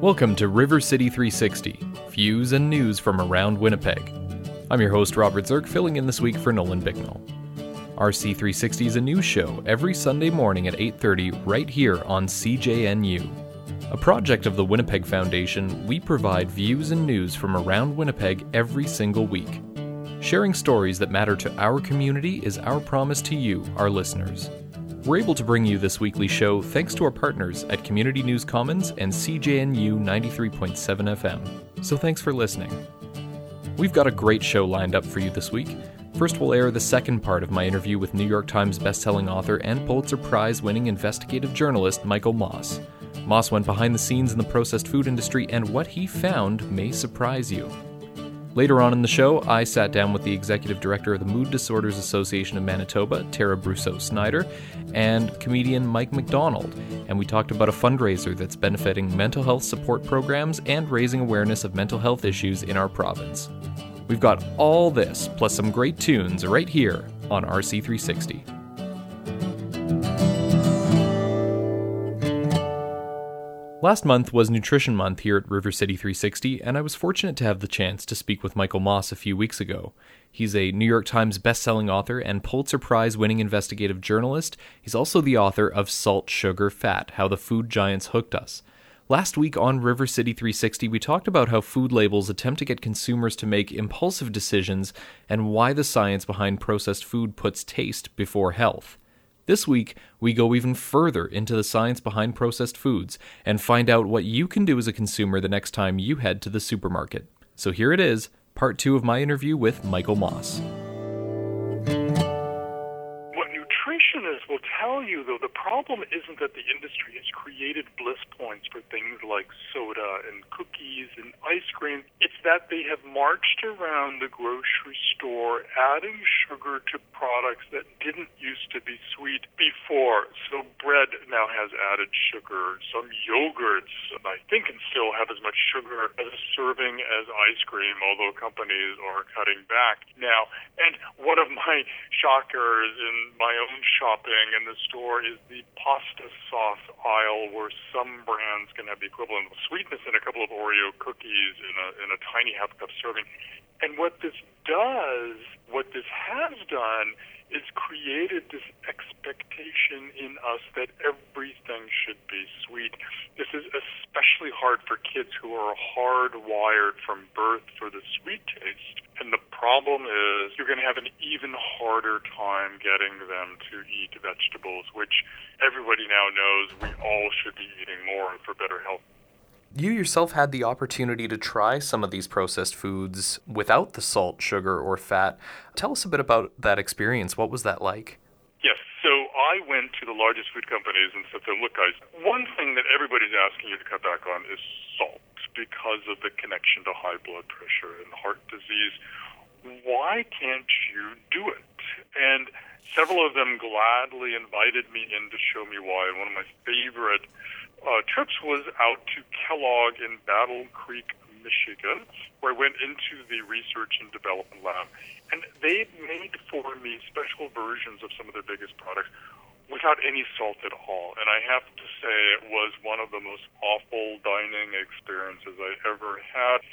Welcome to River City 360, views and news from around Winnipeg. I'm your host, Robert Zirk, filling in this week for Nolan Bicknell. RC360 is a news show every Sunday morning at 8:30 right here on CJNU. A project of the Winnipeg Foundation, we provide views and news from around Winnipeg every single week. Sharing stories that matter to our community is our promise to you, our listeners. We're able to bring you this weekly show thanks to our partners at Community News Commons and CJNU 93.7 FM. So thanks for listening. We've got a great show lined up for you this week. First, we'll air the second part of my interview with New York Times bestselling author and Pulitzer Prize winning investigative journalist Michael Moss. Moss went behind the scenes in the processed food industry, and what he found may surprise you. Later on in the show, I sat down with the executive director of the Mood Disorders Association of Manitoba, Tara Brousseau Snider, and comedian Mike MacDonald, and we talked about a fundraiser that's benefiting mental health support programs and raising awareness of mental health issues in our province. We've got all this, plus some great tunes, right here on RC360. Last month was Nutrition Month here at River City 360, and I was fortunate to have the chance to speak with Michael Moss a few weeks ago. He's a New York Times bestselling author and Pulitzer Prize winning investigative journalist. He's also the author of Salt, Sugar, Fat How the Food Giants Hooked Us. Last week on River City 360, we talked about how food labels attempt to get consumers to make impulsive decisions and why the science behind processed food puts taste before health. This week, we go even further into the science behind processed foods and find out what you can do as a consumer the next time you head to the supermarket. So here it is, part two of my interview with Michael Moss. Tell you, though, the problem isn't that the industry has created bliss points for things like soda and cookies and ice cream. It's that they have marched around the grocery store adding sugar to products that didn't used to be sweet before. So bread now has added sugar. Some yogurts, I think, can still have as much sugar as a serving as ice cream, although companies are cutting back now. And one of my shockers in my own shopping in the store is the pasta sauce aisle where some brands can have the equivalent of sweetness in a couple of Oreo cookies in a, in a tiny half cup serving. And what this does, what this has done, is created this expectation in us that everything should be sweet. This is especially hard for kids who are hardwired from birth for the sweet taste. And the problem is you're going to have an even harder time getting them to eat vegetables, which everybody now knows we all should be eating more for better health. You yourself had the opportunity to try some of these processed foods without the salt, sugar, or fat. Tell us a bit about that experience. What was that like? Yes, so I went to the largest food companies and said to them, look, guys, one thing that everybody's asking you to cut back on is salt because of the connection to high blood pressure and heart disease. Why can't you do it? And several of them gladly invited me in to show me why. And one of my favorite uh, trips was out to Kellogg in Battle Creek, Michigan, where I went into the research and development lab. And they made for me special versions of some of their biggest products without any salt at all. And I have to say, it was one of the most awful dining experiences I ever had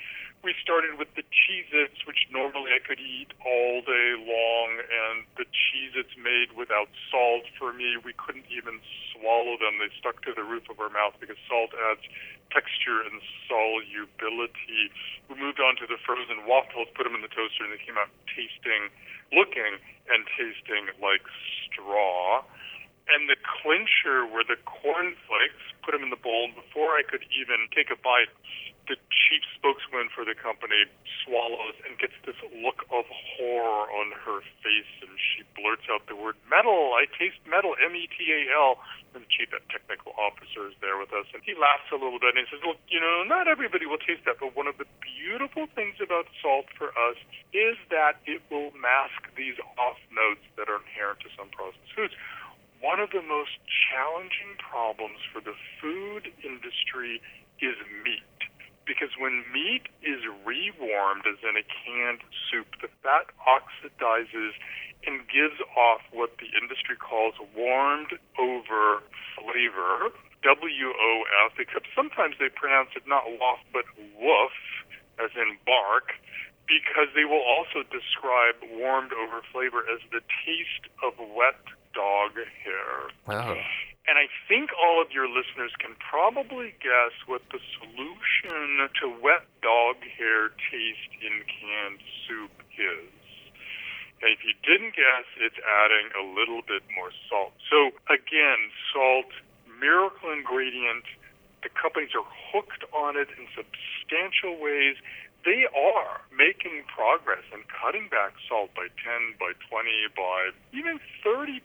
we started with the Cheez Its, which normally I could eat all day long, and the Cheez Its made without salt for me, we couldn't even swallow them. They stuck to the roof of our mouth because salt adds texture and solubility. We moved on to the frozen waffles, put them in the toaster, and they came out tasting, looking, and tasting like straw. And the clincher were the cornflakes, put them in the bowl, before I could even take a bite, the chief spokesman for the company swallows and gets this look of horror on her face, and she blurts out the word metal. I taste metal, M E T A L. And the chief technical officer is there with us, and he laughs a little bit and he says, "Look, you know, not everybody will taste that, but one of the beautiful things about salt for us is that it will mask these off notes that are inherent to some processed foods." One of the most challenging problems for the food industry is meat because when meat is rewarmed, as in a canned soup, the fat oxidizes and gives off what the industry calls warmed over flavor, W O F, except sometimes they pronounce it not waff but woof, as in bark, because they will also describe warmed over flavor as the taste of wet dog hair. Wow. And I think all of your listeners can probably guess what the solution to wet dog hair taste in canned soup is. And if you didn't guess, it's adding a little bit more salt. So again, salt miracle ingredient. The companies are hooked on it in substantial ways. They are making progress and cutting back salt by 10, by 20, by even 30%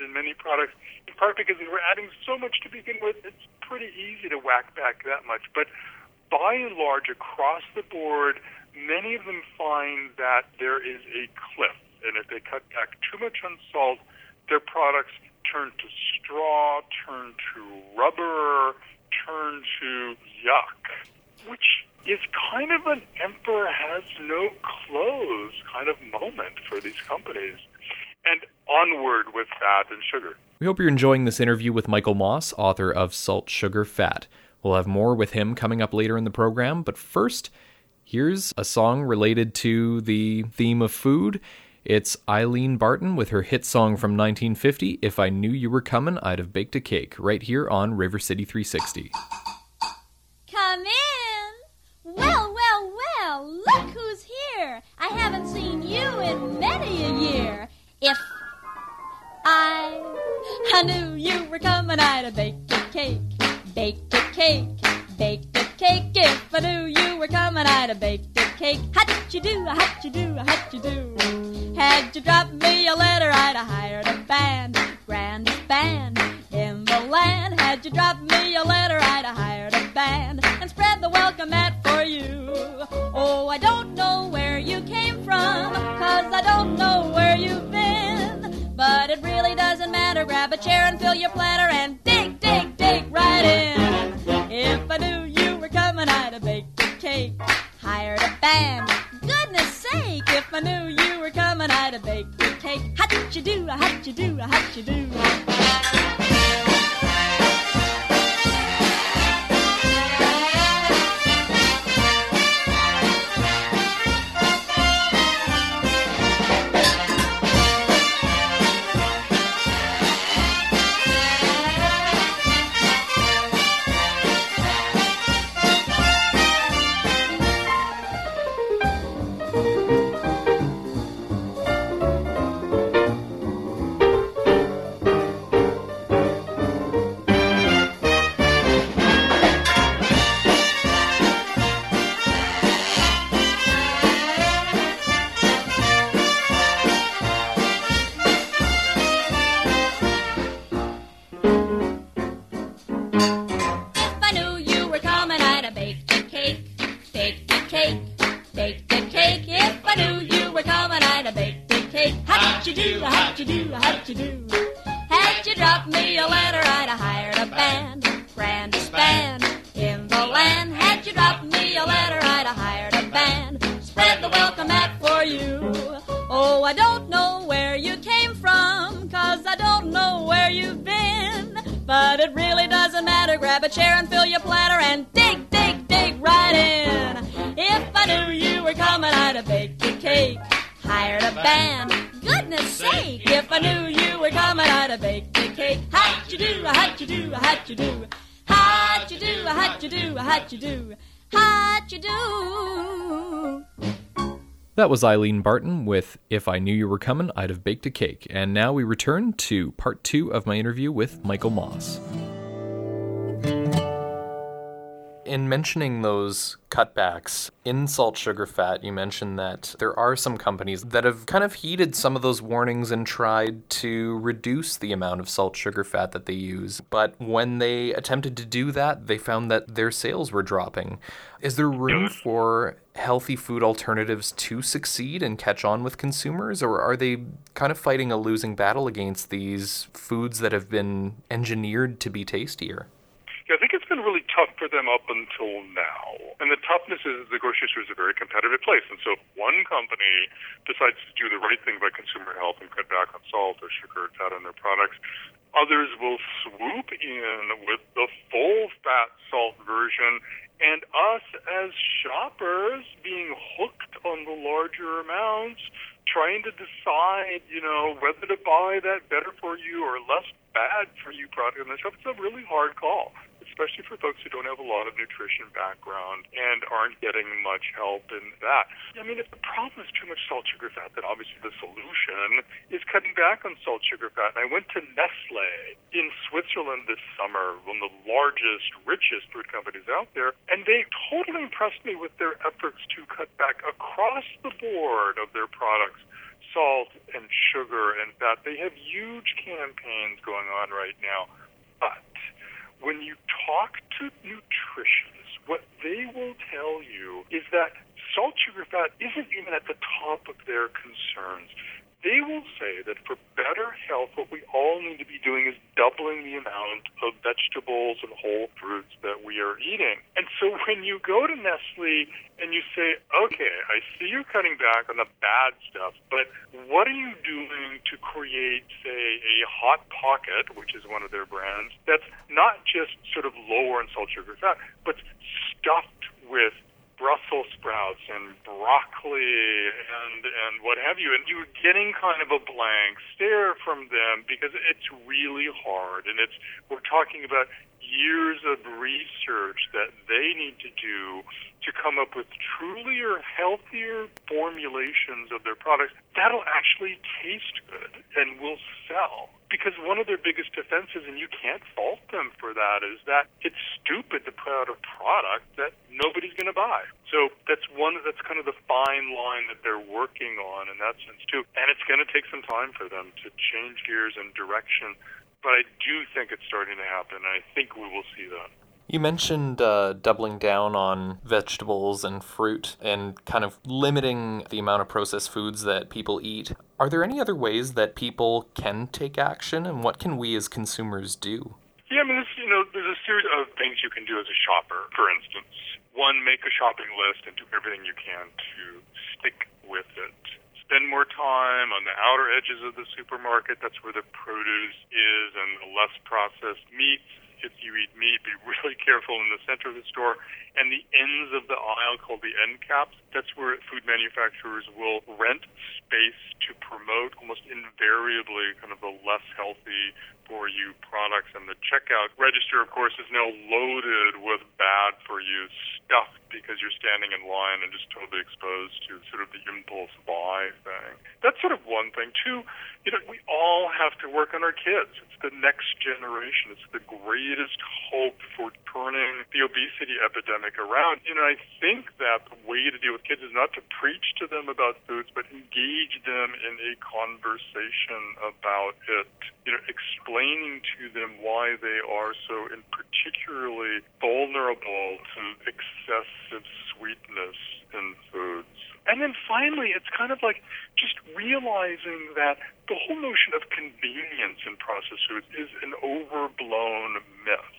in many products, in part because they were adding so much to begin with. It's pretty easy to whack back that much. But by and large, across the board, many of them find that there is a cliff. And if they cut back too much on salt, their products turn to straw, turn to rubber, turn to yuck, which is kind of an emperor has no clothes kind of moment for these companies. And onward with fat and sugar. We hope you're enjoying this interview with Michael Moss, author of Salt, Sugar, Fat. We'll have more with him coming up later in the program, but first, here's a song related to the theme of food it's Eileen Barton with her hit song from 1950, If I Knew You Were Comin', I'd Have Baked a Cake, right here on River City 360. Come in! Well, well, well, look who's here! I haven't seen you in many a year. I, I knew you were coming, I'd have baked a cake, baked a cake, baked a cake. If I knew you were coming, I'd have baked a cake. How'd you do, how'd you do, how'd you do? Had you dropped me a letter, I'd have hired a band, grandest band in the land. Had you dropped me a letter, I'd have hired a band and spread the welcome mat for you. Oh, I don't know where you came from, cause I don't know where you've been. Really doesn't matter. Grab a chair and fill your platter and dig, dig, dig right in. If I knew you were coming, I'd have baked a cake, hired a band. Goodness sake, if I knew you were coming, I'd have baked a cake. How'd you do? How'd you do? How'd you do? But it really doesn't matter. Grab a chair and fill your platter and dig, dig, dig right in. If I knew you were coming, I'd have baked a cake, hired a band. Goodness sake! If I knew you were coming, I'd have baked a cake. How'd you do? How'd you do? How'd you do? How'd you do? How'd you do? How'd you do? How'd you do? How'd you do? That was Eileen Barton with If I Knew You Were Coming, I'd Have Baked a Cake. And now we return to part two of my interview with Michael Moss. In mentioning those cutbacks in salt, sugar, fat, you mentioned that there are some companies that have kind of heeded some of those warnings and tried to reduce the amount of salt, sugar, fat that they use. But when they attempted to do that, they found that their sales were dropping. Is there room for healthy food alternatives to succeed and catch on with consumers, or are they kind of fighting a losing battle against these foods that have been engineered to be tastier? Yeah, I think it's been really tough for them up until now. And the toughness is the grocery store is a very competitive place. And so if one company decides to do the right thing by consumer health and cut back on salt or sugar or fat in their products, others will swoop in with the full fat salt version and us as shoppers being hooked on the larger amounts trying to decide, you know, whether to buy that better for you or less bad for you product in the shop. It's a really hard call, especially for folks who don't have a lot of nutrition background and aren't getting much help in that. I mean, if the problem is too much salt, sugar, fat, then obviously the solution is cutting back on salt, sugar, fat. And I went to Nestle in Switzerland this summer, one of the largest, richest food companies out there, and they totally impressed me with their efforts to cut back across the board of their products salt and sugar and fat. They have huge campaigns going on right now. But when you talk to nutritionists, what they will tell you is that salt, sugar, fat isn't even at the top of their concerns they will say that for better health, what we all need to be doing is doubling the amount of vegetables and whole fruits that we are eating. And so when you go to Nestle and you say, okay, I see you're cutting back on the bad stuff, but what are you doing to create, say, a Hot Pocket, which is one of their brands, that's not just sort of lower in salt, sugar, fat, but stuffed with Brussels sprouts and broccoli and and what have you, and you're getting kind of a blank stare from them because it's really hard, and it's we're talking about years of research that they need to do to come up with trulier, healthier formulations of their products that'll actually taste good and will sell because one of their biggest defenses, and you can't fault them for that, is that it's stupid to put out a product that nobody's going to buy. So that's one. That's kind of the fine line that they're working on in that sense too. And it's going to take some time for them to change gears and direction. But I do think it's starting to happen. And I think we will see that. You mentioned uh, doubling down on vegetables and fruit and kind of limiting the amount of processed foods that people eat. Are there any other ways that people can take action, and what can we as consumers do? Yeah, I mean, this, you know, there's a series of things you can do as a shopper. For instance, one, make a shopping list and do everything you can to stick with it spend more time on the outer edges of the supermarket. That's where the produce is and the less processed meats if you eat meat, be really careful in the center of the store and the ends of the aisle called the end caps. That's where food manufacturers will rent space to promote almost invariably kind of the less healthy for you products. And the checkout register, of course, is now loaded with bad for you stuff because you're standing in line and just totally exposed to sort of the impulse buy thing. That's sort of one thing. Two, you know, we all have to work on our kids. It's the next generation. It's the greatest hope for turning the obesity epidemic around. You know, I think that the way to deal with kids is not to preach to them about foods, but engage them in a conversation about it. You know, explaining to them why they are so in particularly vulnerable to excess of sweetness in foods. And then finally, it's kind of like just realizing that the whole notion of convenience in processed foods is an overblown myth.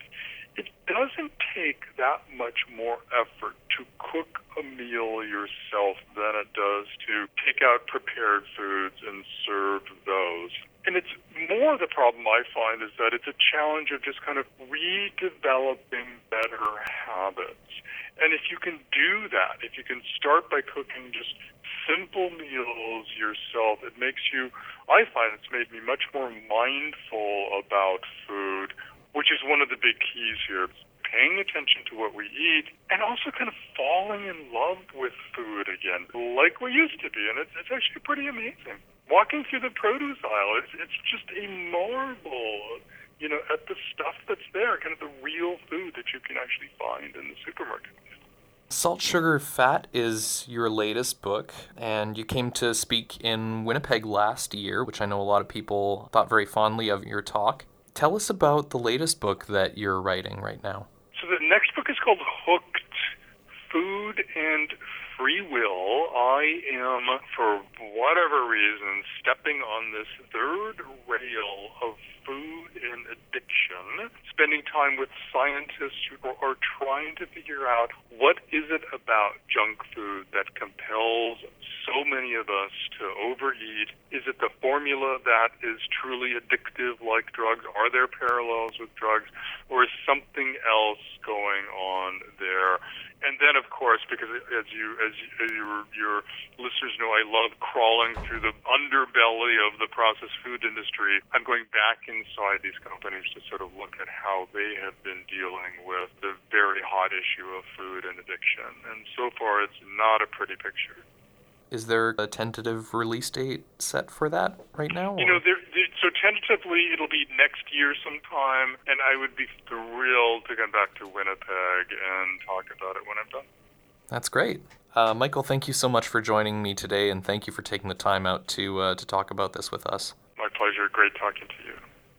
It doesn't take that much more effort to cook a meal yourself than it does to take out prepared foods and serve those. And it's more the problem I find is that it's a challenge of just kind of redeveloping better habits. And if you can do that, if you can start by cooking just simple meals yourself, it makes you, I find it's made me much more mindful about food, which is one of the big keys here. Paying attention to what we eat and also kind of falling in love with food again, like we used to be. And it's, it's actually pretty amazing. Walking through the produce aisle, it's, it's just a marvel you know, at the stuff that's there, kind of the real food that you can actually find in the supermarket. Salt, Sugar, Fat is your latest book, and you came to speak in Winnipeg last year, which I know a lot of people thought very fondly of your talk. Tell us about the latest book that you're writing right now. So, the next book is called Hooked Food and Free Will. I am, for whatever reason, stepping on this third rail of food and addiction spending time with scientists who are trying to figure out what is it about junk food that compels so many of us to overeat? Is it the formula that is truly addictive like drugs? Are there parallels with drugs? Or is something else going on there? And then of course because as you as, you, as your your listeners know I love crawling through the underbelly of the processed food industry. I'm going back inside these companies to sort of look at how they have been dealing with the very hot issue of food and addiction. And so far it's not a pretty picture is there a tentative release date set for that right now? You know, there, there, so tentatively it'll be next year sometime, and I would be thrilled to come back to Winnipeg and talk about it when I'm done. That's great. Uh, Michael, thank you so much for joining me today, and thank you for taking the time out to uh, to talk about this with us. My pleasure. Great talking to you.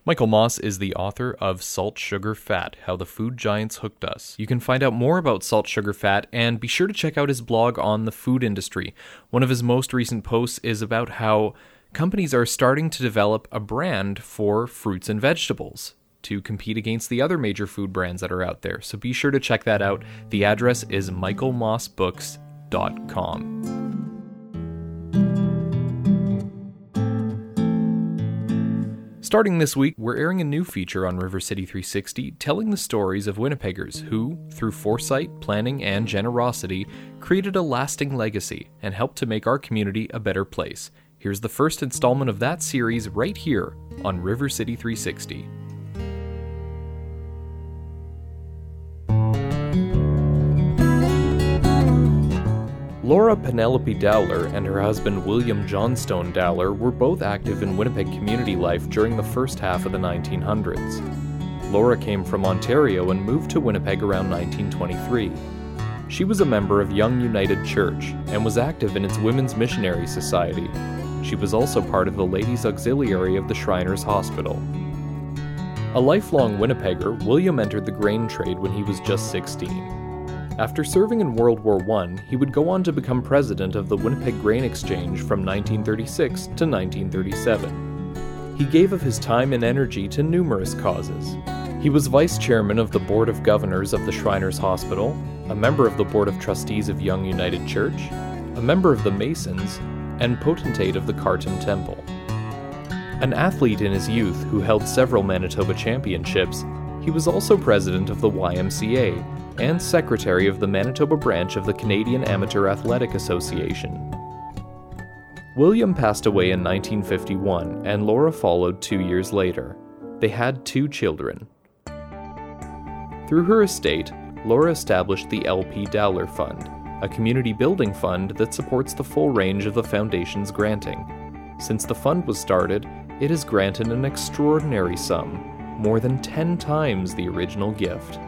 Michael Moss is the author of Salt, Sugar, Fat How the Food Giants Hooked Us. You can find out more about Salt, Sugar, Fat and be sure to check out his blog on the food industry. One of his most recent posts is about how companies are starting to develop a brand for fruits and vegetables to compete against the other major food brands that are out there. So be sure to check that out. The address is michaelmossbooks.com. Starting this week, we're airing a new feature on River City 360 telling the stories of Winnipeggers who, through foresight, planning, and generosity, created a lasting legacy and helped to make our community a better place. Here's the first installment of that series right here on River City 360. Laura Penelope Dowler and her husband William Johnstone Dowler were both active in Winnipeg community life during the first half of the 1900s. Laura came from Ontario and moved to Winnipeg around 1923. She was a member of Young United Church and was active in its Women's Missionary Society. She was also part of the Ladies' Auxiliary of the Shriners Hospital. A lifelong Winnipegger, William entered the grain trade when he was just 16. After serving in World War I, he would go on to become president of the Winnipeg Grain Exchange from 1936 to 1937. He gave of his time and energy to numerous causes. He was vice chairman of the Board of Governors of the Shriners Hospital, a member of the Board of Trustees of Young United Church, a member of the Masons, and potentate of the Carton Temple. An athlete in his youth who held several Manitoba championships, he was also president of the YMCA and secretary of the Manitoba branch of the Canadian Amateur Athletic Association. William passed away in 1951, and Laura followed two years later. They had two children. Through her estate, Laura established the LP Dowler Fund, a community building fund that supports the full range of the Foundation's granting. Since the fund was started, it has granted an extraordinary sum, more than 10 times the original gift.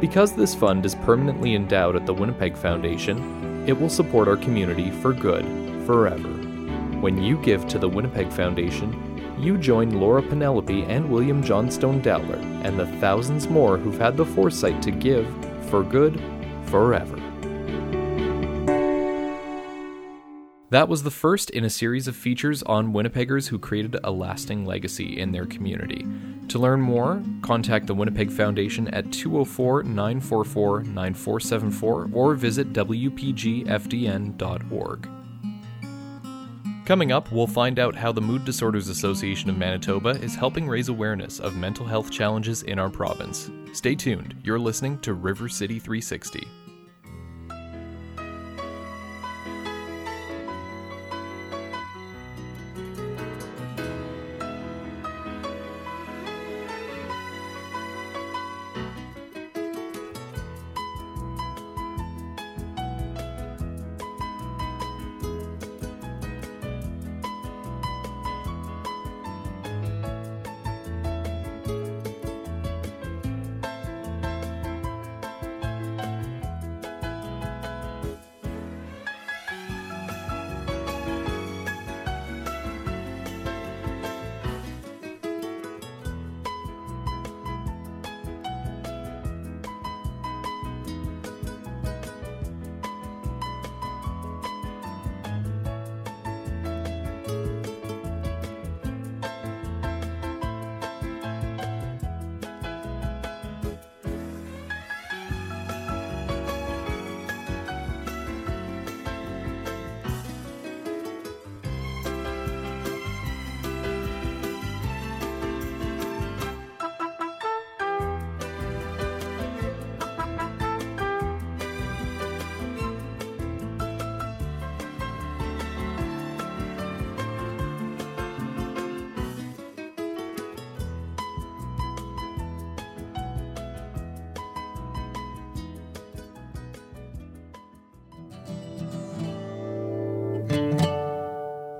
Because this fund is permanently endowed at the Winnipeg Foundation, it will support our community for good, forever. When you give to the Winnipeg Foundation, you join Laura Penelope and William Johnstone Dowler and the thousands more who've had the foresight to give for good, forever. That was the first in a series of features on Winnipeggers who created a lasting legacy in their community. To learn more, contact the Winnipeg Foundation at 204 944 9474 or visit WPGFDN.org. Coming up, we'll find out how the Mood Disorders Association of Manitoba is helping raise awareness of mental health challenges in our province. Stay tuned, you're listening to River City 360.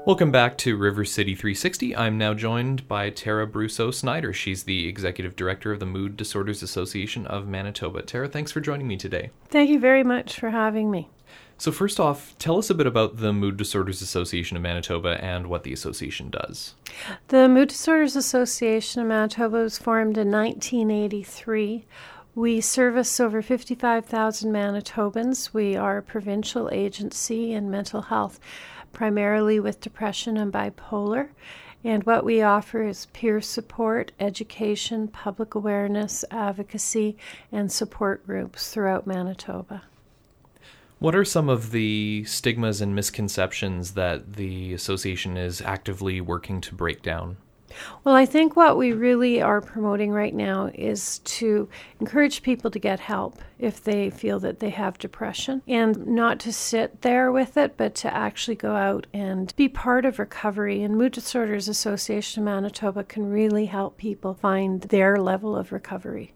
Welcome back to River City 360. I'm now joined by Tara Brousseau Snider. She's the executive director of the Mood Disorders Association of Manitoba. Tara, thanks for joining me today. Thank you very much for having me. So, first off, tell us a bit about the Mood Disorders Association of Manitoba and what the association does. The Mood Disorders Association of Manitoba was formed in 1983. We service over 55,000 Manitobans. We are a provincial agency in mental health primarily with depression and bipolar. And what we offer is peer support, education, public awareness, advocacy, and support groups throughout Manitoba. What are some of the stigmas and misconceptions that the association is actively working to break down? Well, I think what we really are promoting right now is to encourage people to get help if they feel that they have depression and not to sit there with it, but to actually go out and be part of recovery. And Mood Disorders Association of Manitoba can really help people find their level of recovery.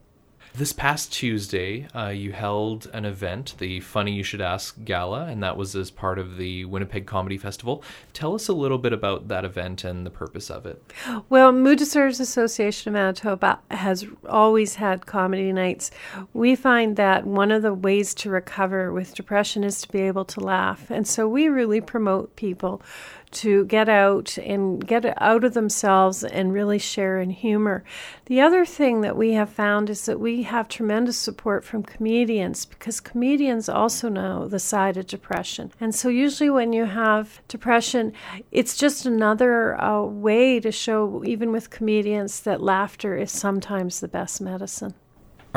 This past Tuesday, uh, you held an event, the Funny You Should Ask Gala, and that was as part of the Winnipeg Comedy Festival. Tell us a little bit about that event and the purpose of it. Well, Mood Disorders Association of Manitoba has always had comedy nights. We find that one of the ways to recover with depression is to be able to laugh. And so we really promote people to get out and get out of themselves and really share in humor. The other thing that we have found is that we have tremendous support from comedians because comedians also know the side of depression. And so, usually, when you have depression, it's just another uh, way to show, even with comedians, that laughter is sometimes the best medicine.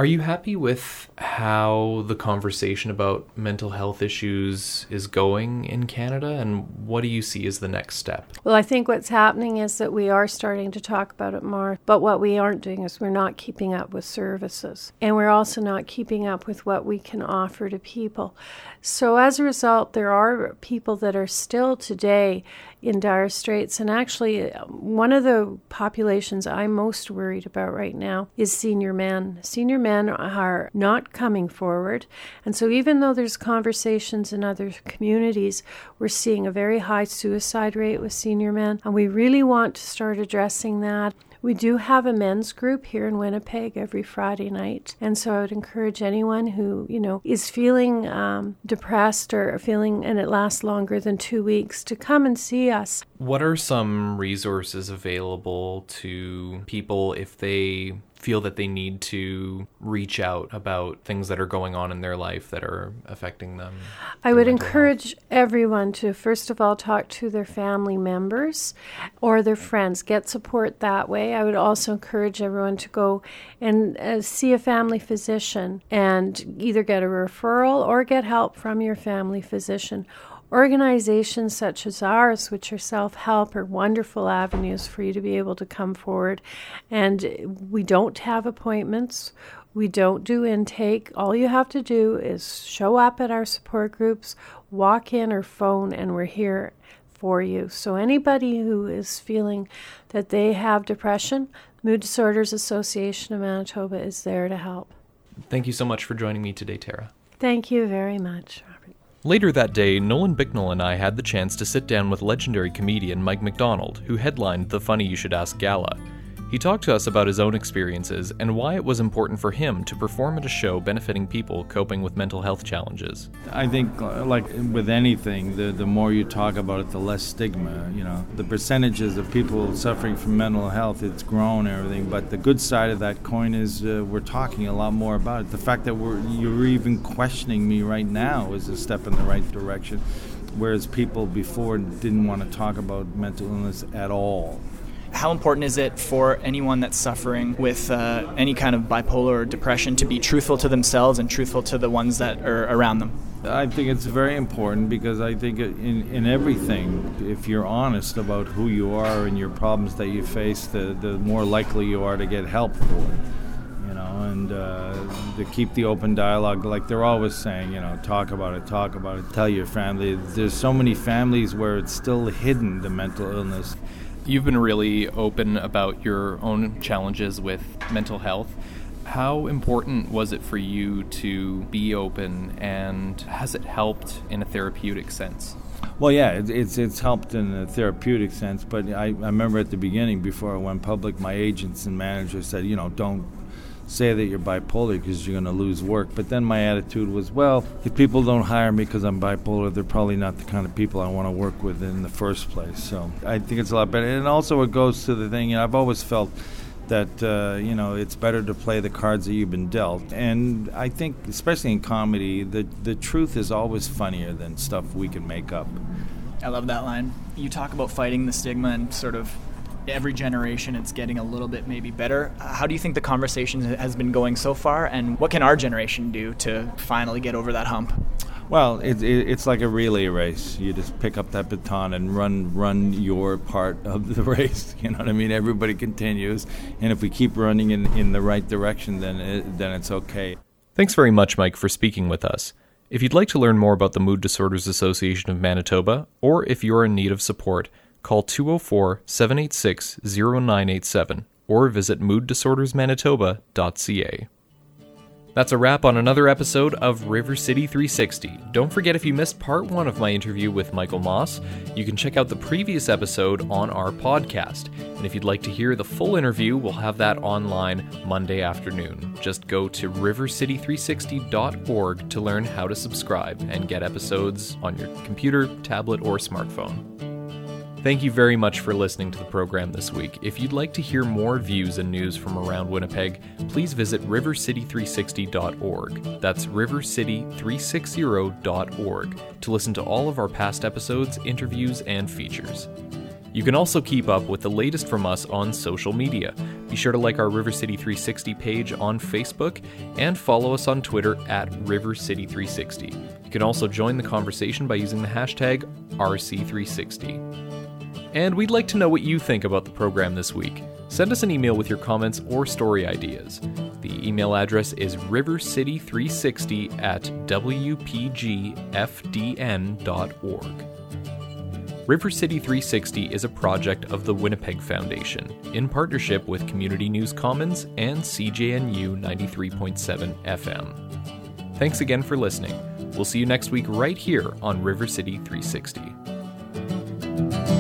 Are you happy with how the conversation about mental health issues is going in Canada? And what do you see as the next step? Well, I think what's happening is that we are starting to talk about it more. But what we aren't doing is we're not keeping up with services. And we're also not keeping up with what we can offer to people. So as a result, there are people that are still today in dire straits. And actually, one of the populations I'm most worried about right now is senior men. Senior men are not coming forward. And so, even though there's conversations in other communities, we're seeing a very high suicide rate with senior men. And we really want to start addressing that. We do have a men's group here in Winnipeg every Friday night. And so I would encourage anyone who, you know, is feeling um, depressed or feeling and it lasts longer than two weeks to come and see us. What are some resources available to people if they feel that they need to reach out about things that are going on in their life that are affecting them? I would encourage health? everyone to, first of all, talk to their family members or their friends, get support that way. I would also encourage everyone to go and uh, see a family physician and either get a referral or get help from your family physician Organizations such as ours, which are self help, are wonderful avenues for you to be able to come forward. And we don't have appointments, we don't do intake. All you have to do is show up at our support groups, walk in or phone, and we're here for you. So, anybody who is feeling that they have depression, Mood Disorders Association of Manitoba is there to help. Thank you so much for joining me today, Tara. Thank you very much. Later that day, Nolan Bicknell and I had the chance to sit down with legendary comedian Mike MacDonald, who headlined the Funny You Should Ask Gala. He talked to us about his own experiences and why it was important for him to perform at a show benefiting people coping with mental health challenges. I think, like with anything, the, the more you talk about it, the less stigma. You know, the percentages of people suffering from mental health, it's grown and everything. But the good side of that coin is uh, we're talking a lot more about it. The fact that we're, you're even questioning me right now is a step in the right direction. Whereas people before didn't want to talk about mental illness at all. How important is it for anyone that's suffering with uh, any kind of bipolar or depression to be truthful to themselves and truthful to the ones that are around them? I think it's very important because I think in, in everything, if you're honest about who you are and your problems that you face, the, the more likely you are to get help for it. You know, and uh, to keep the open dialogue, like they're always saying, you know, talk about it, talk about it, tell your family. There's so many families where it's still hidden, the mental illness. You've been really open about your own challenges with mental health. How important was it for you to be open, and has it helped in a therapeutic sense? Well, yeah, it, it's it's helped in a therapeutic sense, but I, I remember at the beginning, before I went public, my agents and managers said, you know, don't say that you're bipolar because you're going to lose work. But then my attitude was, well, if people don't hire me because I'm bipolar, they're probably not the kind of people I want to work with in the first place. So I think it's a lot better. And also, it goes to the thing, you know, I've always felt that uh, you know it's better to play the cards that you've been dealt. And I think, especially in comedy, the the truth is always funnier than stuff we can make up. I love that line. You talk about fighting the stigma and sort of every generation it's getting a little bit maybe better. How do you think the conversation has been going so far, and what can our generation do to finally get over that hump? Well, it, it, it's like a relay race. You just pick up that baton and run run your part of the race. You know what I mean? Everybody continues, and if we keep running in, in the right direction, then it, then it's okay. Thanks very much, Mike, for speaking with us. If you'd like to learn more about the Mood Disorders Association of Manitoba, or if you're in need of support, call 204 786 0987 or visit mooddisordersmanitoba.ca. That's a wrap on another episode of River City 360. Don't forget if you missed part one of my interview with Michael Moss, you can check out the previous episode on our podcast. And if you'd like to hear the full interview, we'll have that online Monday afternoon. Just go to rivercity360.org to learn how to subscribe and get episodes on your computer, tablet, or smartphone. Thank you very much for listening to the program this week. If you'd like to hear more views and news from around Winnipeg, please visit rivercity360.org. That's rivercity360.org to listen to all of our past episodes, interviews, and features. You can also keep up with the latest from us on social media. Be sure to like our River City 360 page on Facebook and follow us on Twitter at River City 360. You can also join the conversation by using the hashtag RC360. And we'd like to know what you think about the program this week. Send us an email with your comments or story ideas. The email address is rivercity360 at wpgfdn.org. River City 360 is a project of the Winnipeg Foundation in partnership with Community News Commons and CJNU 93.7 FM. Thanks again for listening. We'll see you next week right here on River City 360.